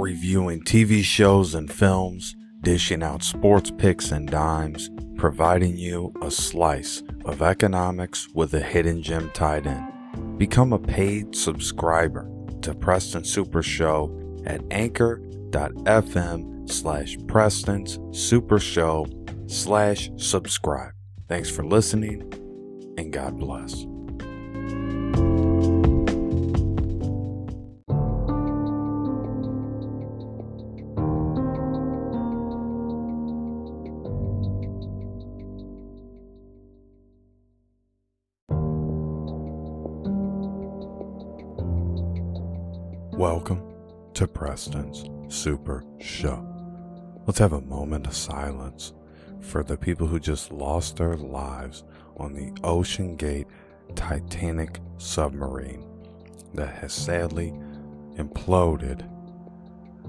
reviewing TV shows and films, dishing out sports picks and dimes, providing you a slice of economics with a hidden gem tied in. Become a paid subscriber to Preston Super Show at anchor.fm slash Preston's Super Show slash subscribe. Thanks for listening and God bless. Welcome to Preston's Super Show. Let's have a moment of silence for the people who just lost their lives on the OceanGate Titanic submarine that has sadly imploded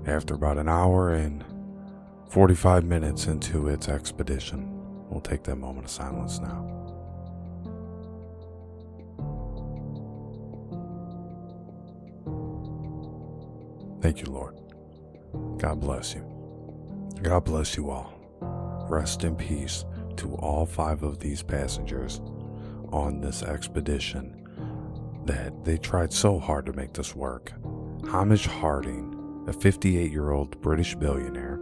after about an hour and 45 minutes into its expedition. We'll take that moment of silence now. Thank you, Lord. God bless you. God bless you all. Rest in peace to all five of these passengers on this expedition that they tried so hard to make this work. Hamish Harding, a 58 year old British billionaire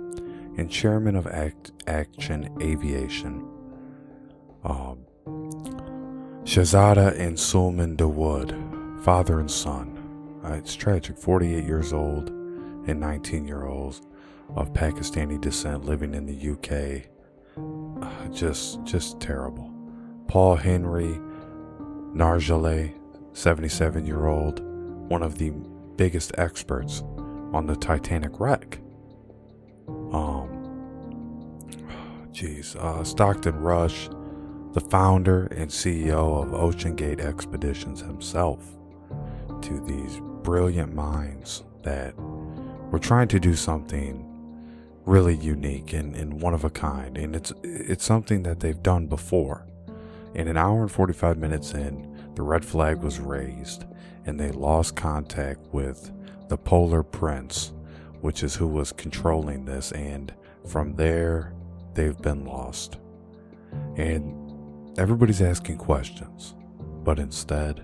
and chairman of Act- Action Aviation, um, Shahzada and Suleman Dawood, father and son. Uh, it's tragic. 48 years old and 19 year olds of Pakistani descent living in the UK. Uh, just, just terrible. Paul Henry Narjale, 77 year old, one of the biggest experts on the Titanic wreck. Um, jeez, uh, Stockton Rush, the founder and CEO of OceanGate Expeditions himself, to these brilliant minds that were trying to do something really unique and, and one of a kind. And it's it's something that they've done before. In an hour and 45 minutes in, the red flag was raised and they lost contact with the Polar Prince, which is who was controlling this. And from there, they've been lost. And everybody's asking questions, but instead,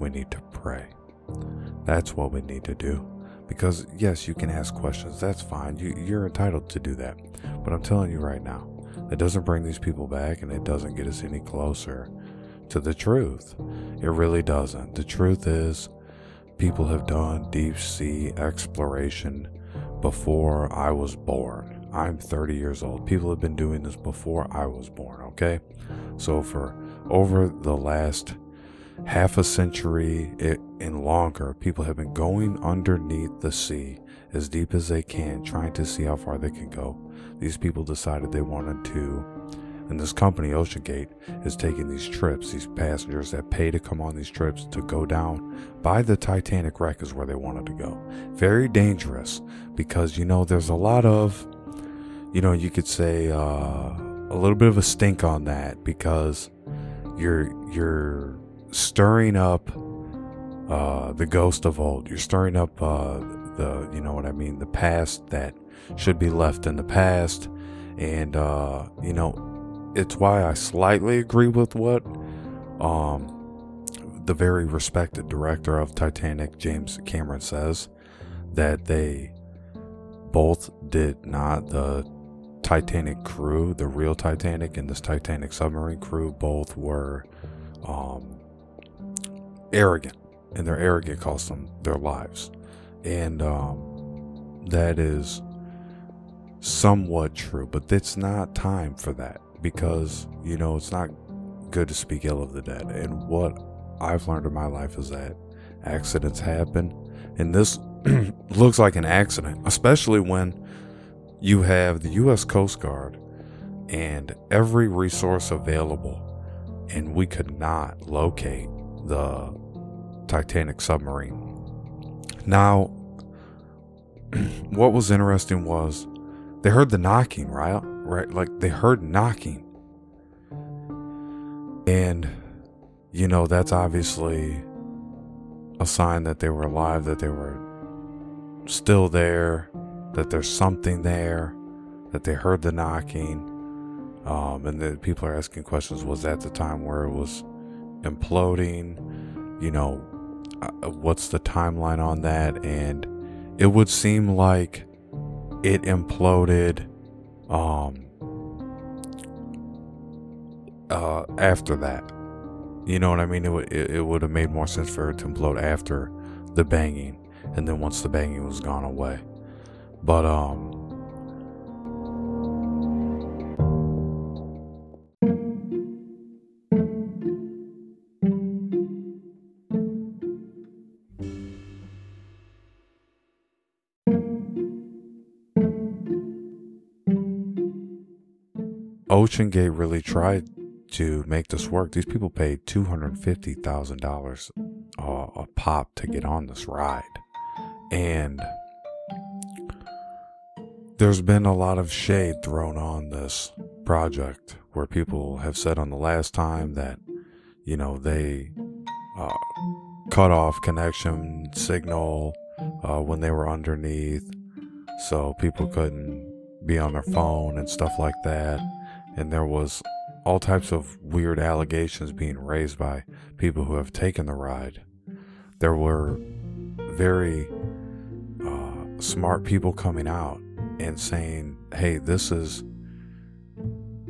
we need to pray. That's what we need to do. Because, yes, you can ask questions. That's fine. You, you're entitled to do that. But I'm telling you right now, it doesn't bring these people back and it doesn't get us any closer to the truth. It really doesn't. The truth is, people have done deep sea exploration before I was born. I'm 30 years old. People have been doing this before I was born, okay? So, for over the last half a century and longer, people have been going underneath the sea as deep as they can, trying to see how far they can go. These people decided they wanted to, and this company, OceanGate, is taking these trips, these passengers that pay to come on these trips to go down by the Titanic wreck is where they wanted to go. Very dangerous because, you know, there's a lot of, you know, you could say uh, a little bit of a stink on that because you're, you're, stirring up uh, the ghost of old. You're stirring up uh, the, you know what I mean, the past that should be left in the past. And, uh, you know, it's why I slightly agree with what um, the very respected director of Titanic, James Cameron, says that they both did not, the Titanic crew, the real Titanic and this Titanic submarine crew, both were um, arrogant, and their arrogant cost them their lives. And um, that is somewhat true, but it's not time for that because, you know, it's not good to speak ill of the dead. And what I've learned in my life is that accidents happen, and this looks like an accident, especially when you have the U.S. Coast Guard and every resource available, and we could not locate the Titanic submarine. Now, what was interesting was they heard the knocking, right? Right, like they heard knocking. And you know, that's obviously a sign that they were alive, that they were still there, that there's something there, that they heard the knocking. Um, and then people are asking questions was that the time where it was imploding? You know, what's the timeline on that? And it would seem like it imploded um, uh, after that. You know what I mean? It, w- it would have made more sense for it to implode after the banging, and then once the banging was gone away. But um, OceanGate really tried to make this work. These people paid two hundred fifty thousand uh, dollars a pop to get on this ride, and there's been a lot of shade thrown on this project where people have said on the last time that you know they uh, cut off connection signal uh, when they were underneath so people couldn't be on their phone and stuff like that and there was all types of weird allegations being raised by people who have taken the ride. There were very uh, smart people coming out and saying, hey, this is,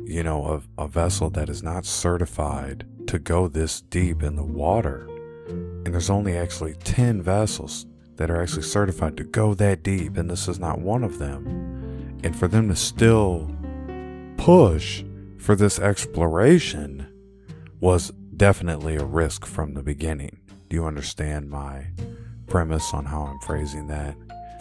you know, a, a vessel that is not certified to go this deep in the water. And there's only actually 10 vessels that are actually certified to go that deep, and this is not one of them. And for them to still push for this exploration was definitely a risk from the beginning. Do you understand my premise on how I'm phrasing that?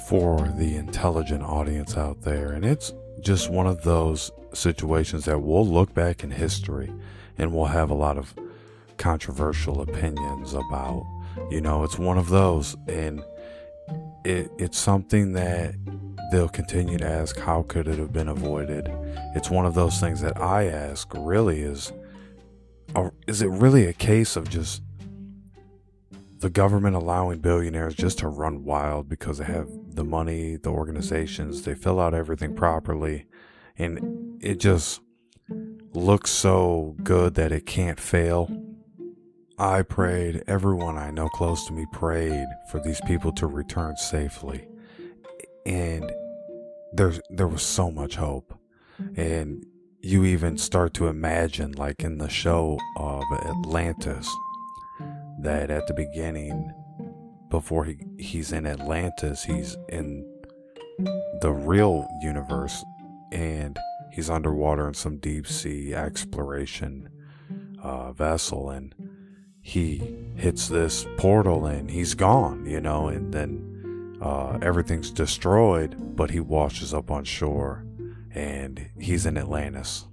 For the intelligent audience out there. And it's just one of those situations that we'll look back in history and we'll have a lot of controversial opinions about. You know, it's one of those. And it, it's something that they'll continue to ask, how could it have been avoided? It's one of those things that I ask really is, is it really a case of just the government allowing billionaires just to run wild because they have the money, the organizations, they fill out everything properly, and it just looks so good that it can't fail? I prayed, everyone I know close to me prayed for these people to return safely. And there's there was so much hope. And you even start to imagine like in the show of Atlantis that at the beginning before he he's in Atlantis he's in the real universe and he's underwater in some deep sea exploration uh, vessel. And he hits this portal and he's gone you know and then uh, everything's destroyed, but he washes up on shore and he's in Atlantis.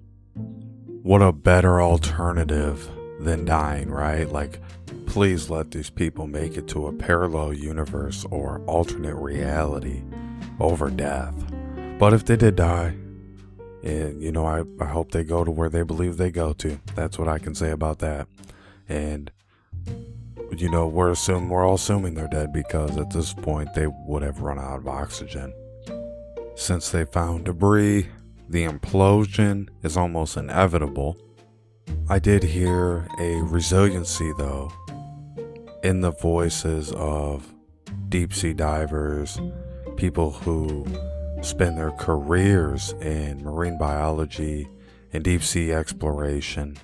What a better alternative than dying, right? Like, please let these people make it to a parallel universe or alternate reality over death. But if they did die, and you know, I, I hope they go to where they believe they go to. That's what I can say about that. And you know, we're assuming we're all assuming they're dead because at this point they would have run out of oxygen. Since they found debris, the implosion is almost inevitable. I did hear a resiliency though in the voices of deep sea divers, people who spend their careers in marine biology and deep sea exploration.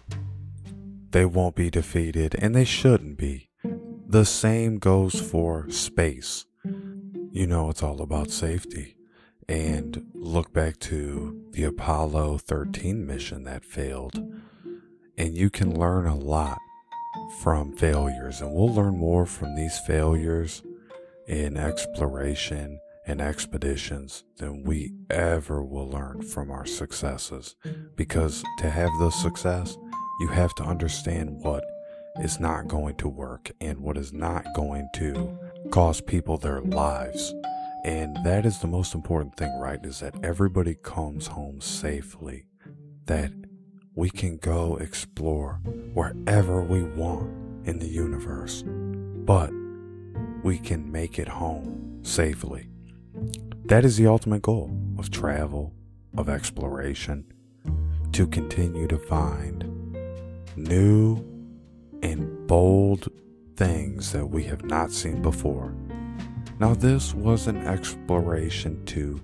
They won't be defeated, and they shouldn't be. The same goes for space. You know, it's all about safety. And look back to the Apollo 13 mission that failed. And you can learn a lot from failures. And we'll learn more from these failures in exploration and expeditions than we ever will learn from our successes. Because to have the success, you have to understand what is not going to work and what is not going to cost people their lives. And that is the most important thing, right? Is that everybody comes home safely, that we can go explore wherever we want in the universe, but we can make it home safely. that is the ultimate goal of travel, of exploration, to continue to find new and bold things that we have not seen before. Now, this was an exploration to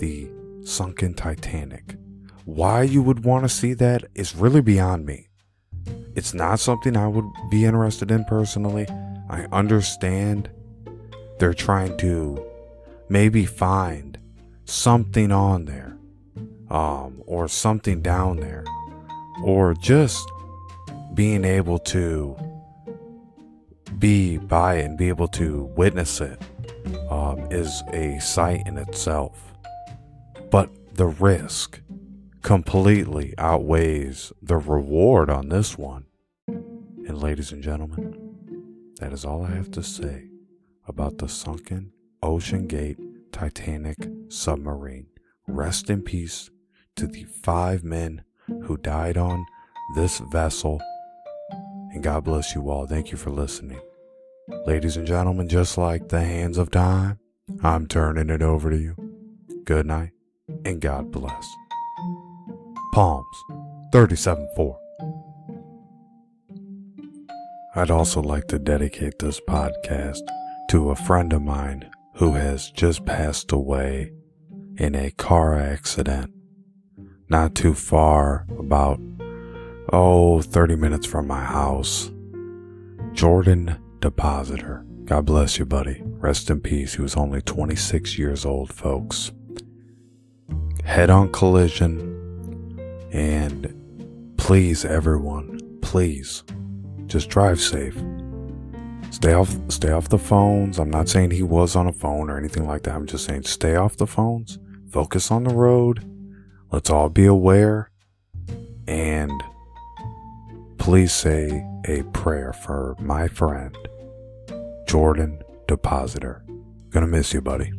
the sunken Titanic. Why you would want to see that is really beyond me. It's not something I would be interested in personally. I understand they're trying to maybe find something on there, um, or something down there, or just being able to be by it and be able to witness it um, is a sight in itself. But the risk completely outweighs the reward on this one. And, ladies and gentlemen, that is all I have to say about the sunken OceanGate Titanic submarine. Rest in peace to the five men who died on this vessel. And God bless you all. Thank you for listening. Ladies and gentlemen, just like the hands of time, I'm turning it over to you. Good night and God bless. Psalms 37 4. I'd also like to dedicate this podcast to a friend of mine who has just passed away in a car accident not too far, about, oh, 30 minutes from my house. Jordan Depositer. God bless you, buddy. Rest in peace. He was only 26 years old, folks. Head on collision. And please, everyone, please, just drive safe. Stay off stay off the phones. I'm not saying he was on a phone or anything like that. I'm just saying stay off the phones. Focus on the road. Let's all be aware and please say a prayer for my friend Jordan Depositer. Gonna miss you, buddy.